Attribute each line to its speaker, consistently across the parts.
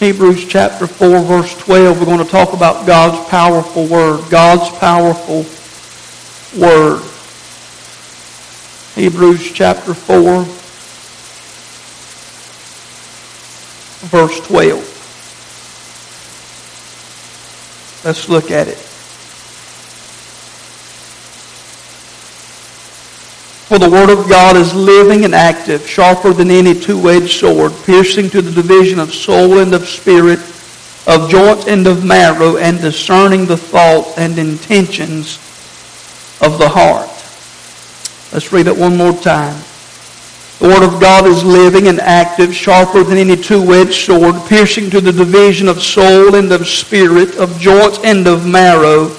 Speaker 1: Hebrews chapter 4, verse 12, we're going to talk about God's powerful word. God's powerful word. Hebrews chapter 4, verse 12. Let's look at it. For the word of God is living and active, sharper than any two-edged sword, piercing to the division of soul and of spirit, of joints and of marrow, and discerning the thoughts and intentions of the heart. Let's read it one more time. The Word of God is living and active, sharper than any two-edged sword, piercing to the division of soul and of spirit, of joints and of marrow,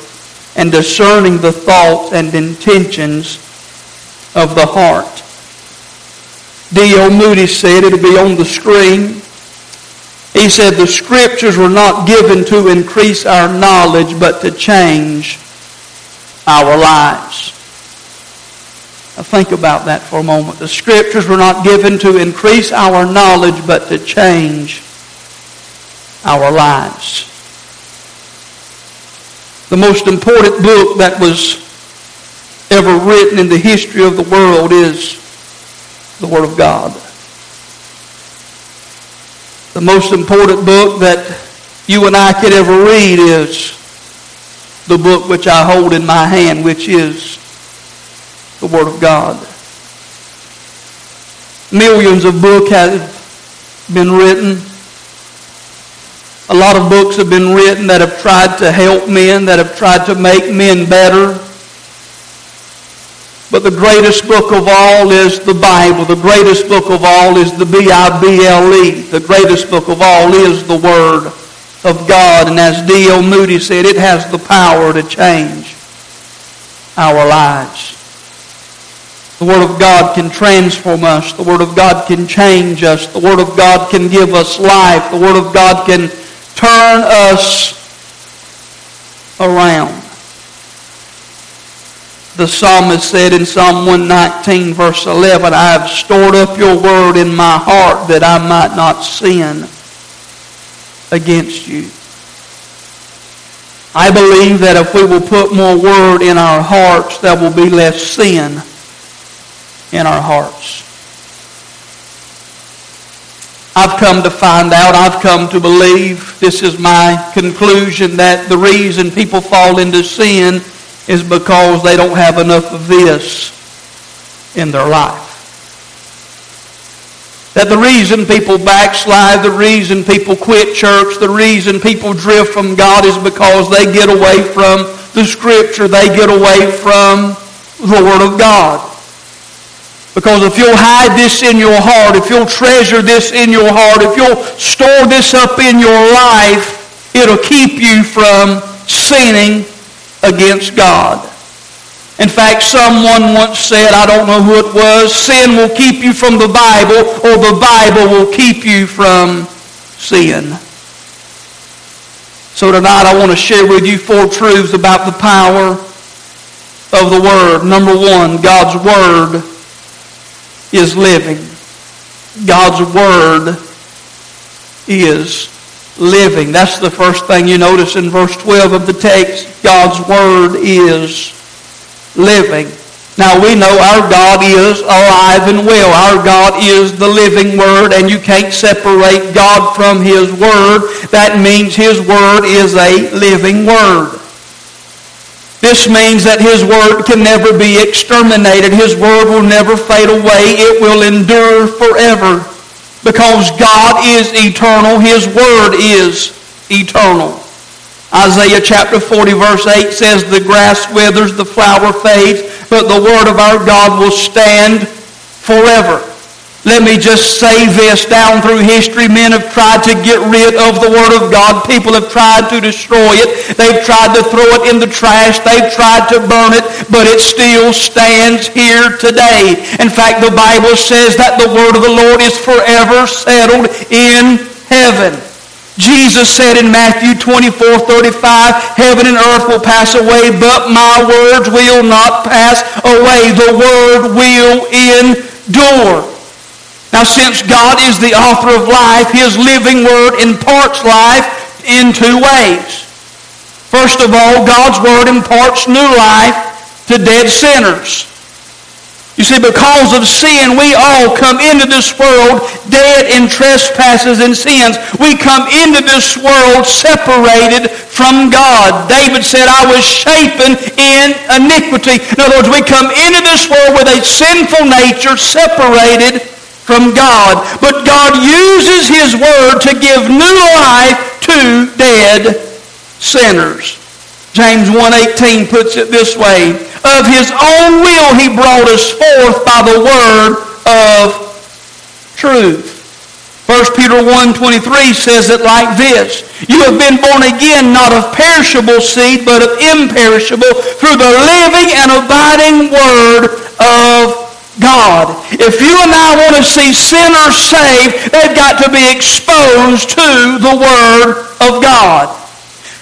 Speaker 1: and discerning the thoughts and intentions of the heart. D.L. Moody said, it'll be on the screen. He said, the scriptures were not given to increase our knowledge, but to change our lives. Now think about that for a moment. The scriptures were not given to increase our knowledge, but to change our lives. The most important book that was ever written in the history of the world is the Word of God. The most important book that you and I could ever read is the book which I hold in my hand, which is the Word of God. Millions of books have been written. A lot of books have been written that have tried to help men, that have tried to make men better. But the greatest book of all is the Bible. The greatest book of all is the B-I-B-L-E. The greatest book of all is the Word of God. And as D.L. Moody said, it has the power to change our lives. The Word of God can transform us. The Word of God can change us. The Word of God can give us life. The Word of God can turn us around the psalmist said in Psalm 119, verse 11, I have stored up your word in my heart that I might not sin against you. I believe that if we will put more word in our hearts, there will be less sin in our hearts. I've come to find out, I've come to believe, this is my conclusion, that the reason people fall into sin is because they don't have enough of this in their life. That the reason people backslide, the reason people quit church, the reason people drift from God is because they get away from the Scripture. They get away from the Word of God. Because if you'll hide this in your heart, if you'll treasure this in your heart, if you'll store this up in your life, it'll keep you from sinning against God. In fact, someone once said, I don't know who it was, sin will keep you from the Bible or the Bible will keep you from sin. So tonight I want to share with you four truths about the power of the Word. Number one, God's Word is living. God's Word is living. That's the first thing you notice in verse 12 of the text. God's Word is living. Now we know our God is alive and well. Our God is the living Word, and you can't separate God from His Word. That means His Word is a living Word. This means that His Word can never be exterminated. His Word will never fade away. It will endure forever. Because God is eternal, His Word is eternal. Isaiah chapter 40 verse 8 says, The grass withers, the flower fades, but the Word of our God will stand forever. Let me just say this. Down through history, men have tried to get rid of the Word of God. People have tried to destroy it. They've tried to throw it in the trash. They've tried to burn it, but it still stands here today. In fact, the Bible says that the Word of the Lord is forever settled in heaven. Jesus said in Matthew 24, 35, Heaven and earth will pass away, but my words will not pass away. The Word will endure. Now, since God is the author of life, his living word imparts life in two ways. First of all, God's word imparts new life to dead sinners. You see, because of sin, we all come into this world dead in trespasses and sins. We come into this world separated from God. David said, I was shapen in iniquity. In other words, we come into this world with a sinful nature separated from God. But God uses his word to give new life to dead sinners. James 1.18 puts it this way, Of his own will he brought us forth by the word of truth. 1 Peter 1.23 says it like this, You have been born again not of perishable seed, but of imperishable, through the living and abiding word. If you and I want to see sinners saved, they've got to be exposed to the Word of God.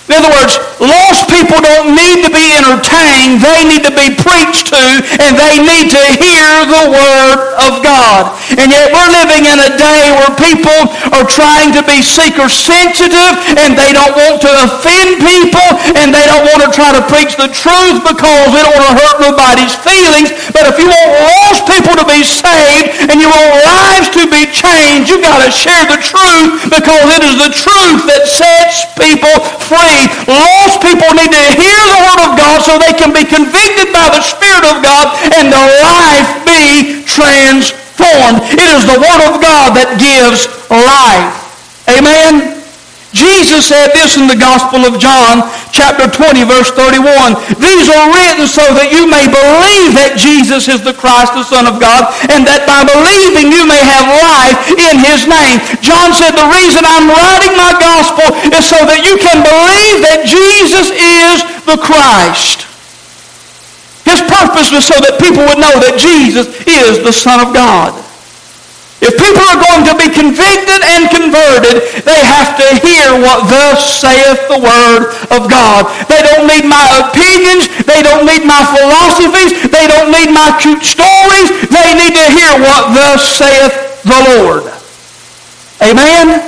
Speaker 1: In other words, lost people don't need to be entertained. They need to be preached to, and they need to hear the Word of God. And yet we're living in a day where people are trying to be seeker sensitive, and they don't want to offend people, and they don't want to try to preach the truth because they don't want to hurt nobody's feelings. But if you want lost people to be saved, and you want lives to be changed, you've got to share the truth because it is the truth that sets people free lost people need to hear the Word of God so they can be convicted by the Spirit of God and their life be transformed. It is the Word of God that gives life. Amen? Jesus said this in the Gospel of John, chapter 20, verse 31. These are written so that you may believe that Jesus is the Christ, the Son of God, and that by believing you may have life in his name. John said, the reason I'm writing my gospel is so that you can believe that Jesus is the Christ. His purpose was so that people would know that Jesus is the Son of God. If people are going to be convicted and converted, they have to hear what thus saith the Word of God. They don't need my opinions. They don't need my philosophies. They don't need my cute stories. They need to hear what thus saith the Lord. Amen?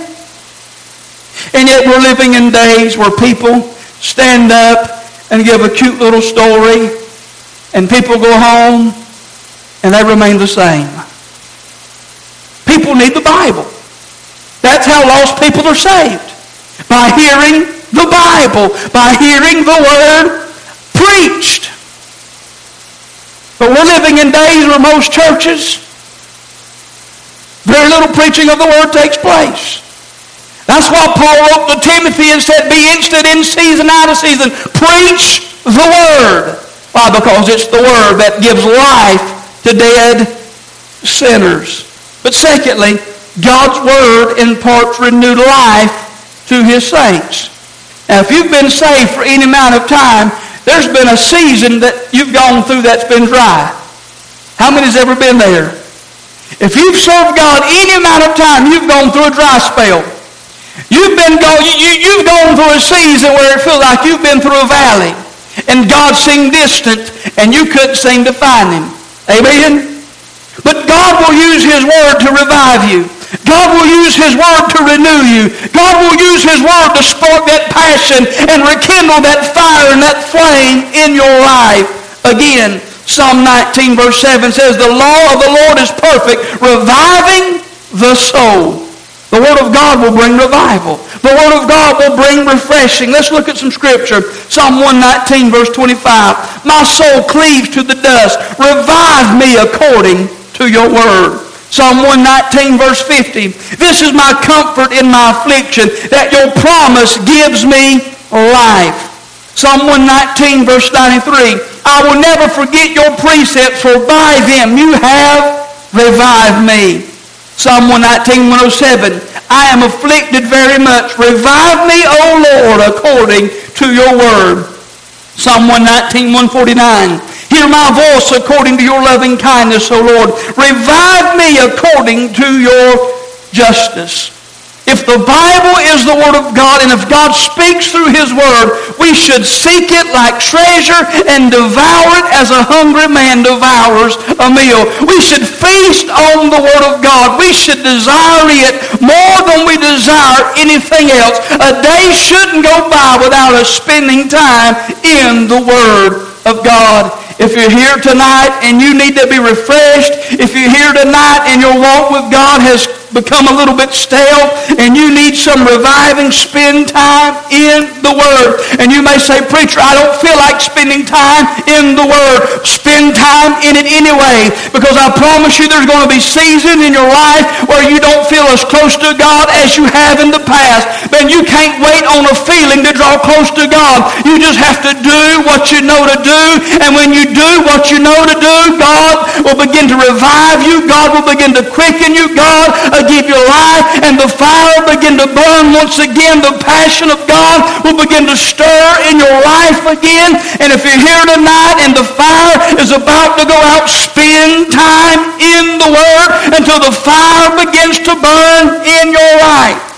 Speaker 1: And yet we're living in days where people stand up and give a cute little story and people go home and they remain the same. People need the Bible. That's how lost people are saved. By hearing the Bible. By hearing the Word preached. But we're living in days where most churches, very little preaching of the Word takes place. That's why Paul wrote to Timothy and said, be instant in season, out of season. Preach the Word. Why? Because it's the Word that gives life to dead sinners. But secondly, God's Word imparts renewed life to His saints. Now, if you've been saved for any amount of time, there's been a season that you've gone through that's been dry. How many's ever been there? If you've served God any amount of time, you've gone through a dry spell. You've been go, you, you've gone through a season where it feels like you've been through a valley and God seemed distant and you couldn't seem to find him. Amen? But God will use his word to revive you. God will use his word to renew you. God will use his word to spark that passion and rekindle that fire and that flame in your life. Again, Psalm 19 verse 7 says, The law of the Lord is perfect, reviving the soul. The Word of God will bring revival. The Word of God will bring refreshing. Let's look at some scripture. Psalm 119 verse 25. My soul cleaves to the dust. Revive me according to your word. Psalm 119 verse 50. This is my comfort in my affliction, that your promise gives me life. Psalm 119 verse 93. I will never forget your precepts, for by them you have revived me. Psalm 119, 107. I am afflicted very much. Revive me, O Lord, according to your word. Psalm 119, 149. Hear my voice according to your loving kindness, O Lord. Revive me according to your justice. If the Bible is the Word of God, and if God speaks through His Word, we should seek it like treasure and devour it as a hungry man devours a meal. We should feast on the Word of God. We should desire it more than we desire anything else. A day shouldn't go by without us spending time in the Word of God. If you're here tonight and you need to be refreshed, if you're here tonight and your walk with God has become a little bit stale and you need some reviving, spend time in the Word. And you may say, Preacher, I don't feel like spending time in the Word. Spend time in it anyway because I promise you there's going to be seasons in your life where you don't feel as close to God as you have in the past. But you can't wait on a feeling to draw close to God. You just have to do what you know to do. And when you do what you know to do, God will begin to revive you. God will begin to quicken you. God give you life, and the fire begin to burn once again. The passion of God will begin to stir in your life again. And if you're here tonight and the fire is about to go out, spend time in the Word until the fire begins to burn in your life.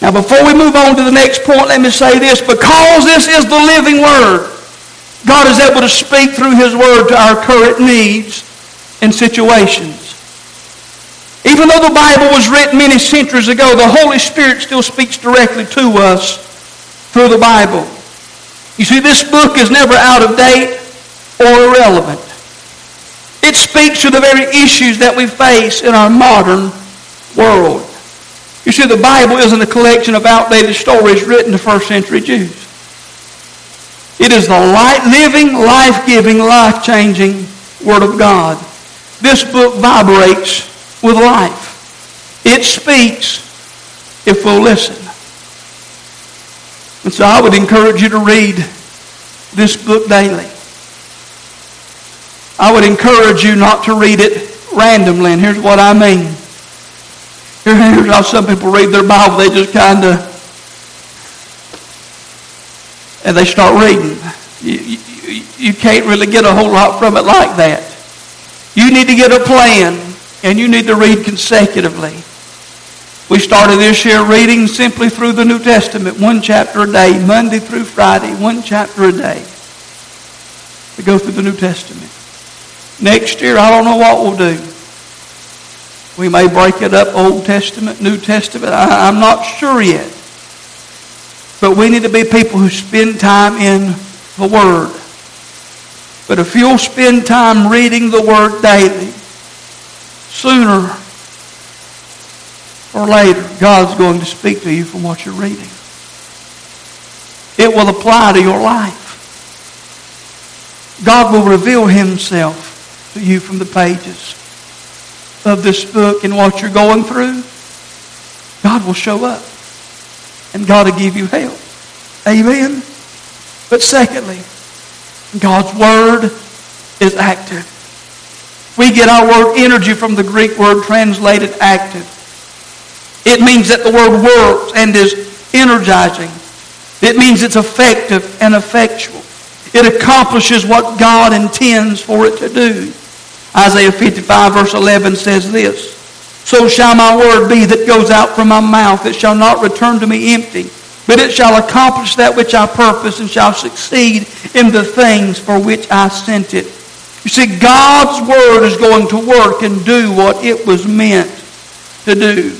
Speaker 1: Now, before we move on to the next point, let me say this. Because this is the living Word, God is able to speak through His Word to our current needs and situations. Even though the Bible was written many centuries ago, the Holy Spirit still speaks directly to us through the Bible. You see, this book is never out of date or irrelevant. It speaks to the very issues that we face in our modern world. You see, the Bible isn't a collection of outdated stories written to first century Jews. It is the light, living, life-giving, life-changing Word of God. This book vibrates with life. It speaks if we'll listen. And so I would encourage you to read this book daily. I would encourage you not to read it randomly. And here's what I mean. Here's how some people read their Bible. They just kind of, and they start reading. You, you, you can't really get a whole lot from it like that. You need to get a plan and you need to read consecutively. We started this year reading simply through the New Testament, one chapter a day, Monday through Friday, one chapter a day. We go through the New Testament. Next year, I don't know what we'll do. We may break it up, Old Testament, New Testament. I, I'm not sure yet. But we need to be people who spend time in the Word. But if you'll spend time reading the Word daily, sooner or later, God's going to speak to you from what you're reading. It will apply to your life. God will reveal himself to you from the pages of this book and what you're going through. God will show up. And God will give you help. Amen? But secondly, God's Word is active. We get our word energy from the Greek word translated active. It means that the word works and is energizing. It means it's effective and effectual. It accomplishes what God intends for it to do. Isaiah 55 verse 11 says this, So shall my word be that goes out from my mouth. It shall not return to me empty, but it shall accomplish that which I purpose and shall succeed in the things for which I sent it. You see, God's Word is going to work and do what it was meant to do.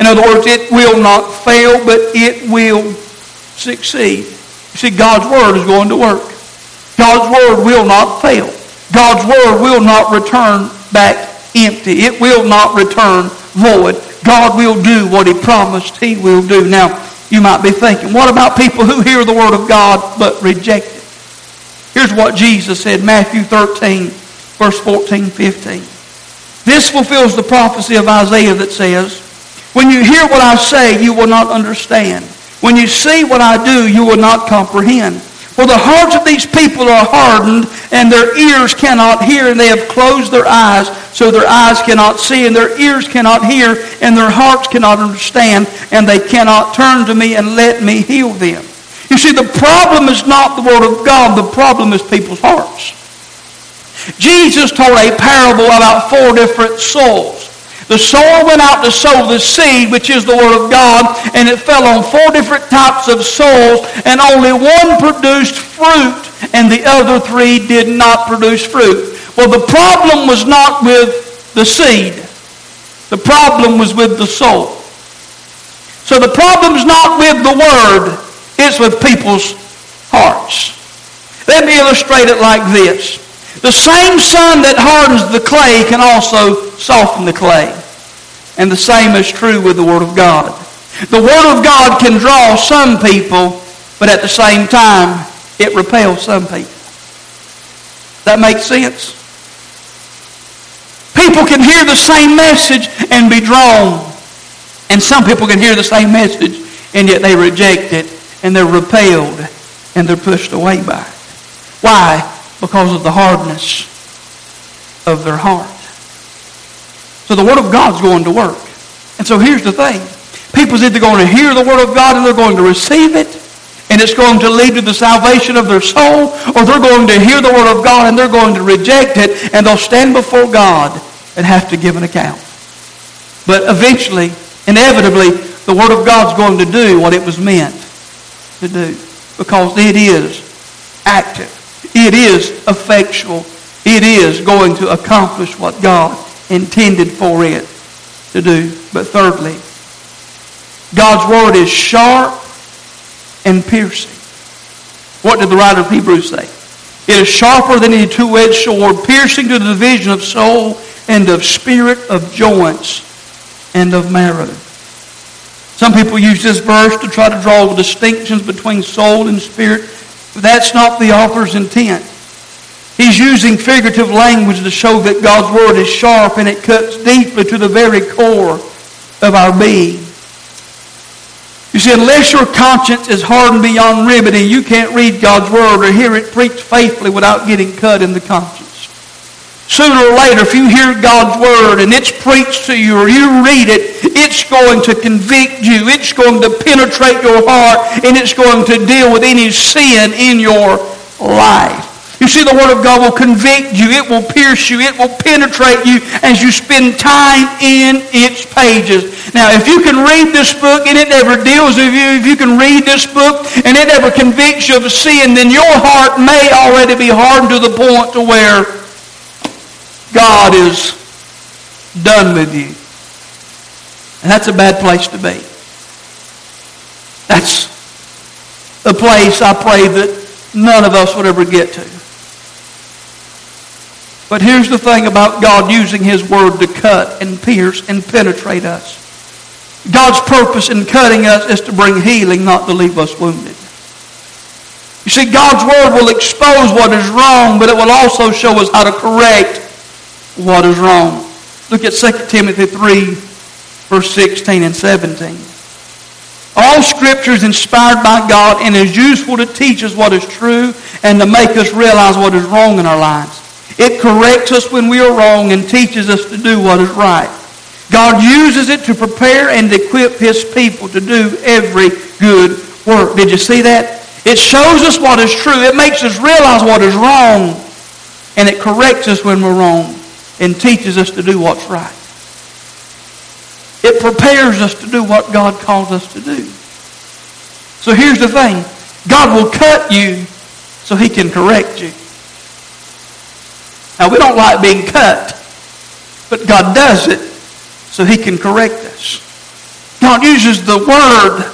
Speaker 1: In other words, it will not fail, but it will succeed. You see, God's Word is going to work. God's Word will not fail. God's Word will not return back empty. It will not return void. God will do what He promised He will do. Now, you might be thinking, what about people who hear the Word of God but reject? Here's what Jesus said, Matthew 13, verse 14, 15. This fulfills the prophecy of Isaiah that says, When you hear what I say, you will not understand. When you see what I do, you will not comprehend. For the hearts of these people are hardened, and their ears cannot hear, and they have closed their eyes, so their eyes cannot see, and their ears cannot hear, and their hearts cannot understand, and they cannot turn to me and let me heal them. You see, the problem is not the Word of God. The problem is people's hearts. Jesus told a parable about four different souls. The sower went out to sow the seed, which is the Word of God, and it fell on four different types of souls, and only one produced fruit, and the other three did not produce fruit. Well, the problem was not with the seed. The problem was with the soul. So the problem's not with the Word, it's with people's hearts. Let me illustrate it like this. The same sun that hardens the clay can also soften the clay. And the same is true with the Word of God. The Word of God can draw some people, but at the same time, it repels some people. That makes sense? People can hear the same message and be drawn. And some people can hear the same message and yet they reject it and they're repelled and they're pushed away by. Why? Because of the hardness of their heart. So the Word of God's going to work. And so here's the thing. People's either going to hear the Word of God and they're going to receive it, and it's going to lead to the salvation of their soul, or they're going to hear the Word of God and they're going to reject it, and they'll stand before God and have to give an account. But eventually, inevitably, the Word of God's going to do what it was meant to do because it is active. It is effectual. It is going to accomplish what God intended for it to do. But thirdly, God's word is sharp and piercing. What did the writer of Hebrews say? It is sharper than any two-edged sword, piercing to the division of soul and of spirit, of joints, and of marrow. Some people use this verse to try to draw the distinctions between soul and spirit that's not the author's intent. He's using figurative language to show that God's Word is sharp and it cuts deeply to the very core of our being. You see, unless your conscience is hardened beyond remedy, you can't read God's Word or hear it preached faithfully without getting cut in the conscience. Sooner or later, if you hear God's Word and it's preached to you or you read it, it's going to convict you. It's going to penetrate your heart and it's going to deal with any sin in your life. You see, the Word of God will convict you. It will pierce you. It will penetrate you as you spend time in its pages. Now, if you can read this book and it never deals with you, if you can read this book and it never convicts you of sin, then your heart may already be hardened to the point to where God is done with you. And that's a bad place to be. That's a place I pray that none of us would ever get to. But here's the thing about God using His Word to cut and pierce and penetrate us. God's purpose in cutting us is to bring healing, not to leave us wounded. You see, God's Word will expose what is wrong, but it will also show us how to correct what is wrong. Look at 2 Timothy 3, verse 16 and 17. All Scripture is inspired by God and is useful to teach us what is true and to make us realize what is wrong in our lives. It corrects us when we are wrong and teaches us to do what is right. God uses it to prepare and equip His people to do every good work. Did you see that? It shows us what is true. It makes us realize what is wrong. And it corrects us when we're wrong and teaches us to do what's right. It prepares us to do what God calls us to do. So here's the thing. God will cut you so he can correct you. Now, we don't like being cut, but God does it so he can correct us. God uses the word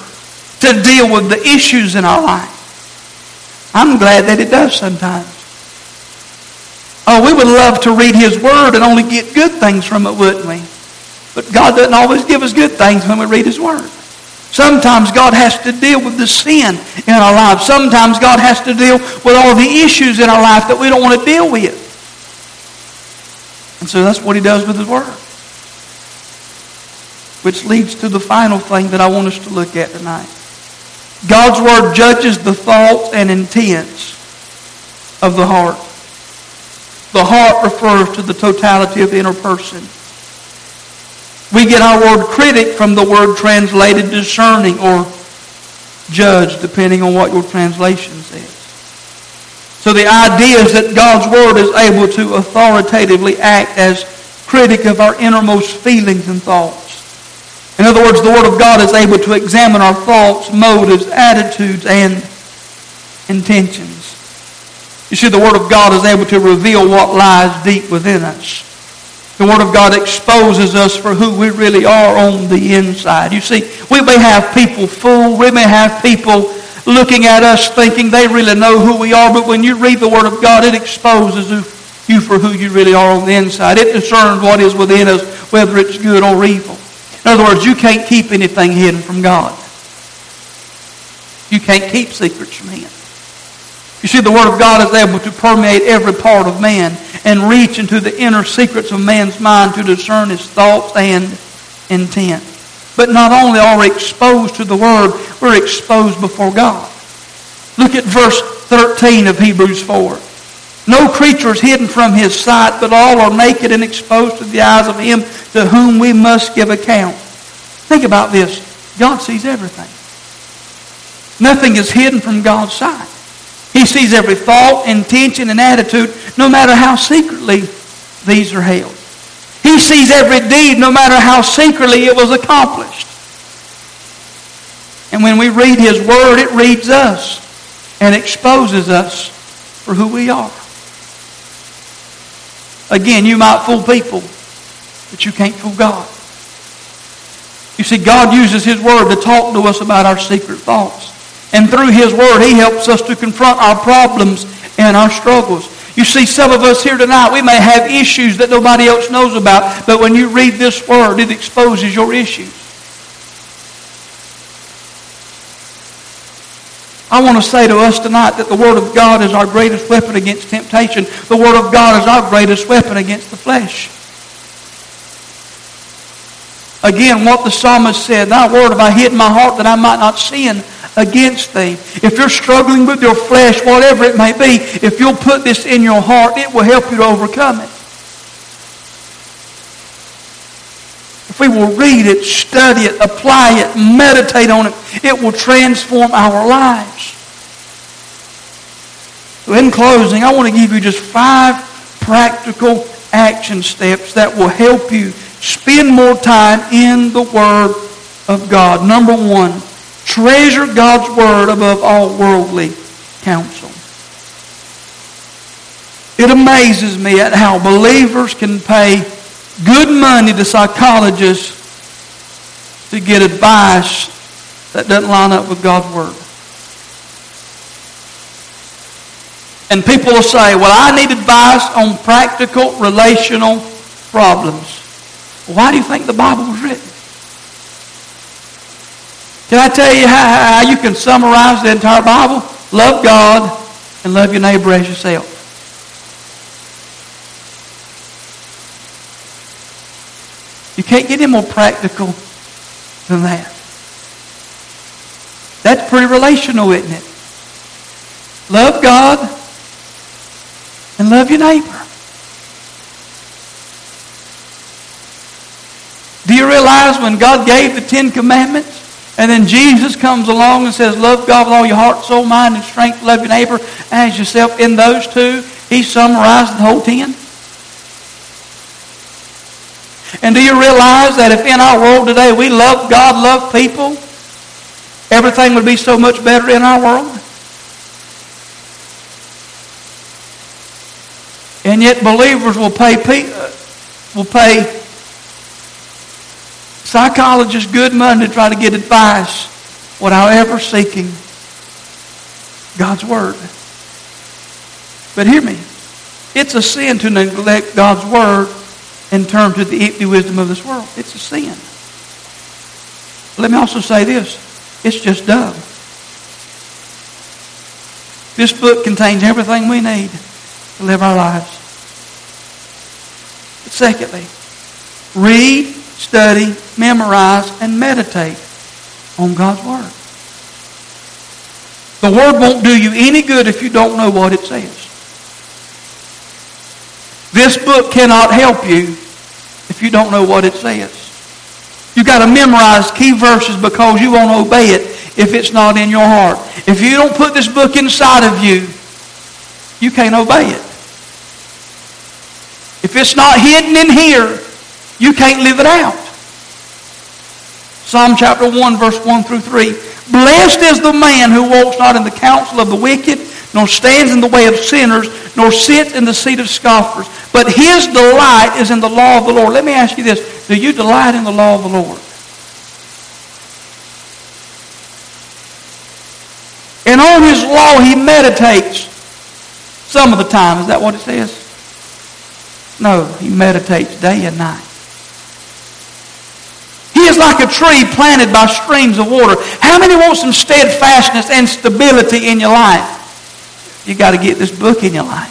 Speaker 1: to deal with the issues in our life. I'm glad that it does sometimes. Oh, we would love to read His Word and only get good things from it, wouldn't we? But God doesn't always give us good things when we read His Word. Sometimes God has to deal with the sin in our lives. Sometimes God has to deal with all the issues in our life that we don't want to deal with. And so that's what He does with His Word. Which leads to the final thing that I want us to look at tonight. God's Word judges the thoughts and intents of the heart. The heart refers to the totality of the inner person. We get our word critic from the word translated discerning or judge, depending on what your translation says. So the idea is that God's word is able to authoritatively act as critic of our innermost feelings and thoughts. In other words, the Word of God is able to examine our thoughts, motives, attitudes, and intentions. You see, the Word of God is able to reveal what lies deep within us. The Word of God exposes us for who we really are on the inside. You see, we may have people fooled. We may have people looking at us thinking they really know who we are, but when you read the Word of God, it exposes you for who you really are on the inside. It discerns what is within us, whether it's good or evil. In other words, you can't keep anything hidden from God. You can't keep secrets from Him. You see, the Word of God is able to permeate every part of man and reach into the inner secrets of man's mind to discern his thoughts and intent. But not only are we exposed to the Word, we're exposed before God. Look at verse 13 of Hebrews 4. No creature is hidden from his sight, but all are naked and exposed to the eyes of him to whom we must give account. Think about this. God sees everything. Nothing is hidden from God's sight. He sees every thought, intention, and attitude, no matter how secretly these are held. He sees every deed, no matter how secretly it was accomplished. And when we read His Word, it reads us and exposes us for who we are. Again, you might fool people, but you can't fool God. You see, God uses His Word to talk to us about our secret thoughts. And through His Word, He helps us to confront our problems and our struggles. You see, some of us here tonight, we may have issues that nobody else knows about, but when you read this Word, it exposes your issues. I want to say to us tonight that the Word of God is our greatest weapon against temptation. The Word of God is our greatest weapon against the flesh. Again, what the psalmist said, Thy word have I hid in my heart that I might not sin against thee. If you're struggling with your flesh, whatever it may be, if you'll put this in your heart, it will help you to overcome it. If we will read it, study it, apply it, meditate on it, it will transform our lives. So in closing, I want to give you just five practical action steps that will help you spend more time in the Word of God. Number one, treasure God's Word above all worldly counsel. It amazes me at how believers can pay good money to psychologists to get advice that doesn't line up with God's Word. And people will say, well, I need advice on practical relational problems. Why do you think the Bible was written? Can I tell you how, how you can summarize the entire Bible? Love God and love your neighbor as yourself. You can't get any more practical than that. That's pretty relational, isn't it? Love God and love your neighbor. Do you realize when God gave the Ten Commandments, and then Jesus comes along and says, Love God with all your heart, soul, mind, and strength, love your neighbor as yourself. In those two, he summarized the whole ten. And do you realize that if in our world today we love God, love people, everything would be so much better in our world? And yet believers will pay, uh, will pay psychologists good money to try to get advice without ever seeking God's Word. But hear me. It's a sin to neglect God's Word and turn to the empty wisdom of this world. It's a sin. Let me also say this. It's just dumb. This book contains everything we need to live our lives. But secondly, read, study, memorize, and meditate on God's Word. The Word won't do you any good if you don't know what it says. This book cannot help you if you don't know what it says. You've got to memorize key verses because you won't obey it if it's not in your heart. If you don't put this book inside of you, you can't obey it. If it's not hidden in here, you can't live it out. Psalm chapter 1, verse 1 through 3. Blessed is the man who walks not in the counsel of the wicked, nor stands in the way of sinners, nor sits in the seat of scoffers. But his delight is in the law of the Lord. Let me ask you this. Do you delight in the law of the Lord? And on his law he meditates some of the time. Is that what it says? No, he meditates day and night. He is like a tree planted by streams of water. How many want some steadfastness and stability in your life? You got to get this book in your life.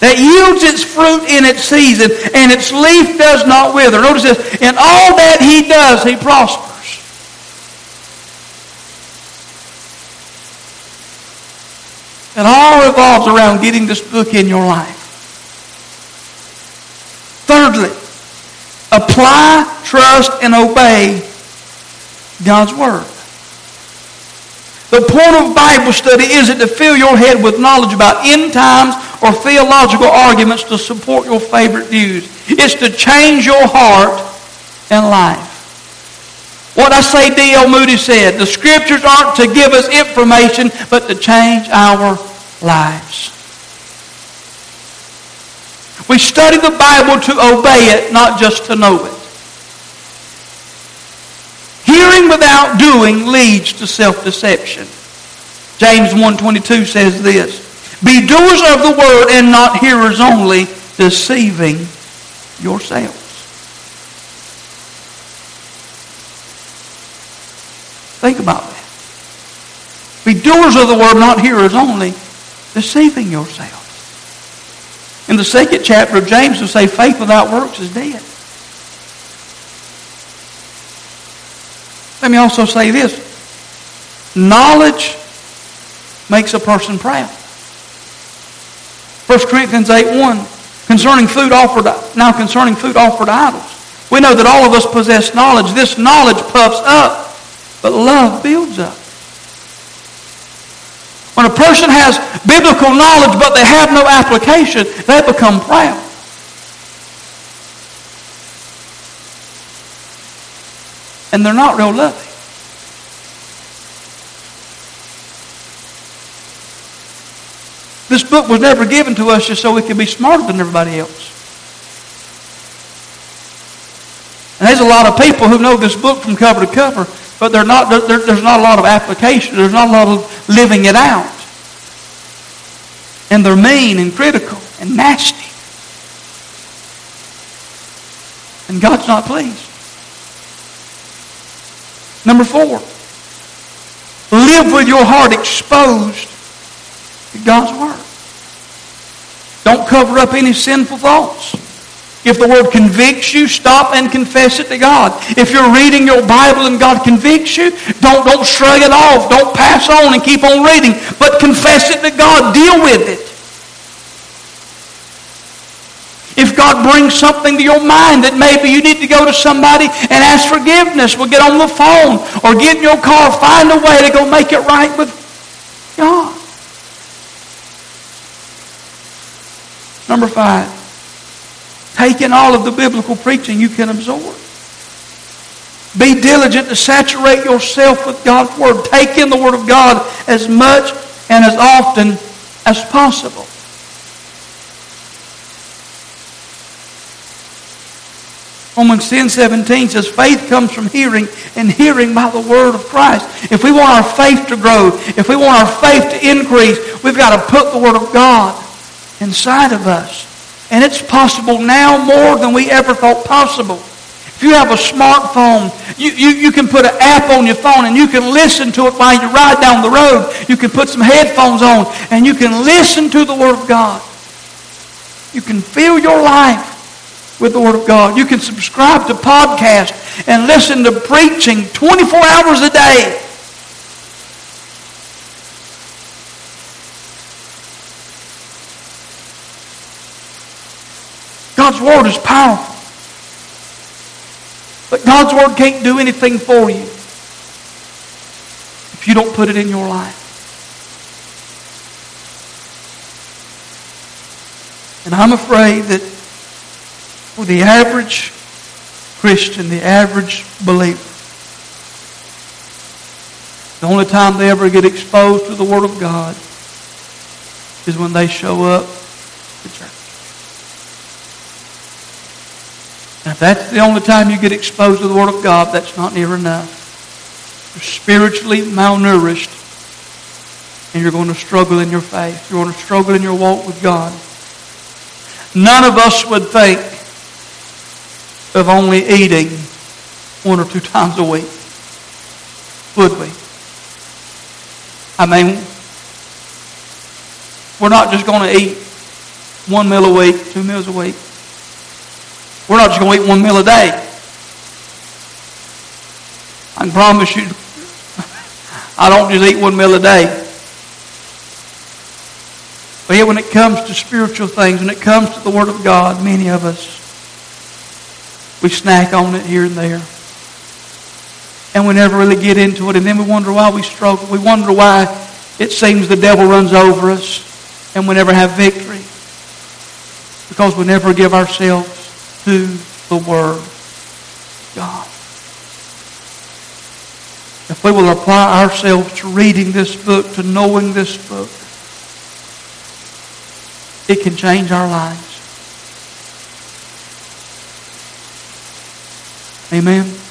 Speaker 1: That yields its fruit in its season, and its leaf does not wither. Notice this. In all that he does, he prospers. It all revolves around getting this book in your life. Thirdly, apply, trust, and obey God's Word. The point of Bible study isn't to fill your head with knowledge about end times or theological arguments to support your favorite views. It's to change your heart and life. What I say D.L. Moody said, the scriptures aren't to give us information, but to change our lives. We study the Bible to obey it, not just to know it. Hearing without doing leads to self-deception. James 1.22 says this, Be doers of the word and not hearers only, deceiving yourselves. Think about that. Be doers of the word, not hearers only, deceiving yourselves. In the second chapter of James, will say faith without works is dead. Let me also say this. Knowledge makes a person proud. 1 Corinthians 8 1. Concerning food offered, now concerning food offered idols. We know that all of us possess knowledge. This knowledge puffs up, but love builds up. When a person has biblical knowledge but they have no application, they become proud. And they're not real loving. This book was never given to us just so we could be smarter than everybody else. And there's a lot of people who know this book from cover to cover, but they're not, there's not a lot of application. There's not a lot of living it out. And they're mean and critical and nasty. And God's not pleased. Number four, live with your heart exposed to God's Word. Don't cover up any sinful thoughts. If the word convicts you, stop and confess it to God. If you're reading your Bible and God convicts you, don't, don't shrug it off. Don't pass on and keep on reading, but confess it to God. Deal with it. If God brings something to your mind that maybe you need to go to somebody and ask forgiveness, well, get on the phone or get in your car, find a way to go make it right with God. Number five, take in all of the biblical preaching you can absorb. Be diligent to saturate yourself with God's Word. Take in the Word of God as much and as often as possible. Romans 10 17 says, faith comes from hearing, and hearing by the word of Christ. If we want our faith to grow, if we want our faith to increase, we've got to put the word of God inside of us. And it's possible now more than we ever thought possible. If you have a smartphone, you, you, you can put an app on your phone and you can listen to it while you ride down the road. You can put some headphones on and you can listen to the Word of God. You can fill your life with the Word of God. You can subscribe to podcasts and listen to preaching 24 hours a day. God's Word is powerful. But God's Word can't do anything for you if you don't put it in your life. And I'm afraid that for the average Christian, the average believer, the only time they ever get exposed to the Word of God is when they show up to church. And if that's the only time you get exposed to the Word of God, that's not near enough. You're spiritually malnourished, and you're going to struggle in your faith. You're going to struggle in your walk with God. None of us would think of only eating one or two times a week, would we? I mean, we're not just going to eat one meal a week, two meals a week. We're not just going to eat one meal a day. I can promise you, I don't just eat one meal a day. But yet when it comes to spiritual things, when it comes to the Word of God, many of us, we snack on it here and there. And we never really get into it. And then we wonder why we struggle. We wonder why it seems the devil runs over us and we never have victory. Because we never give ourselves to the Word God. If we will apply ourselves to reading this book, to knowing this book, it can change our lives. Amen.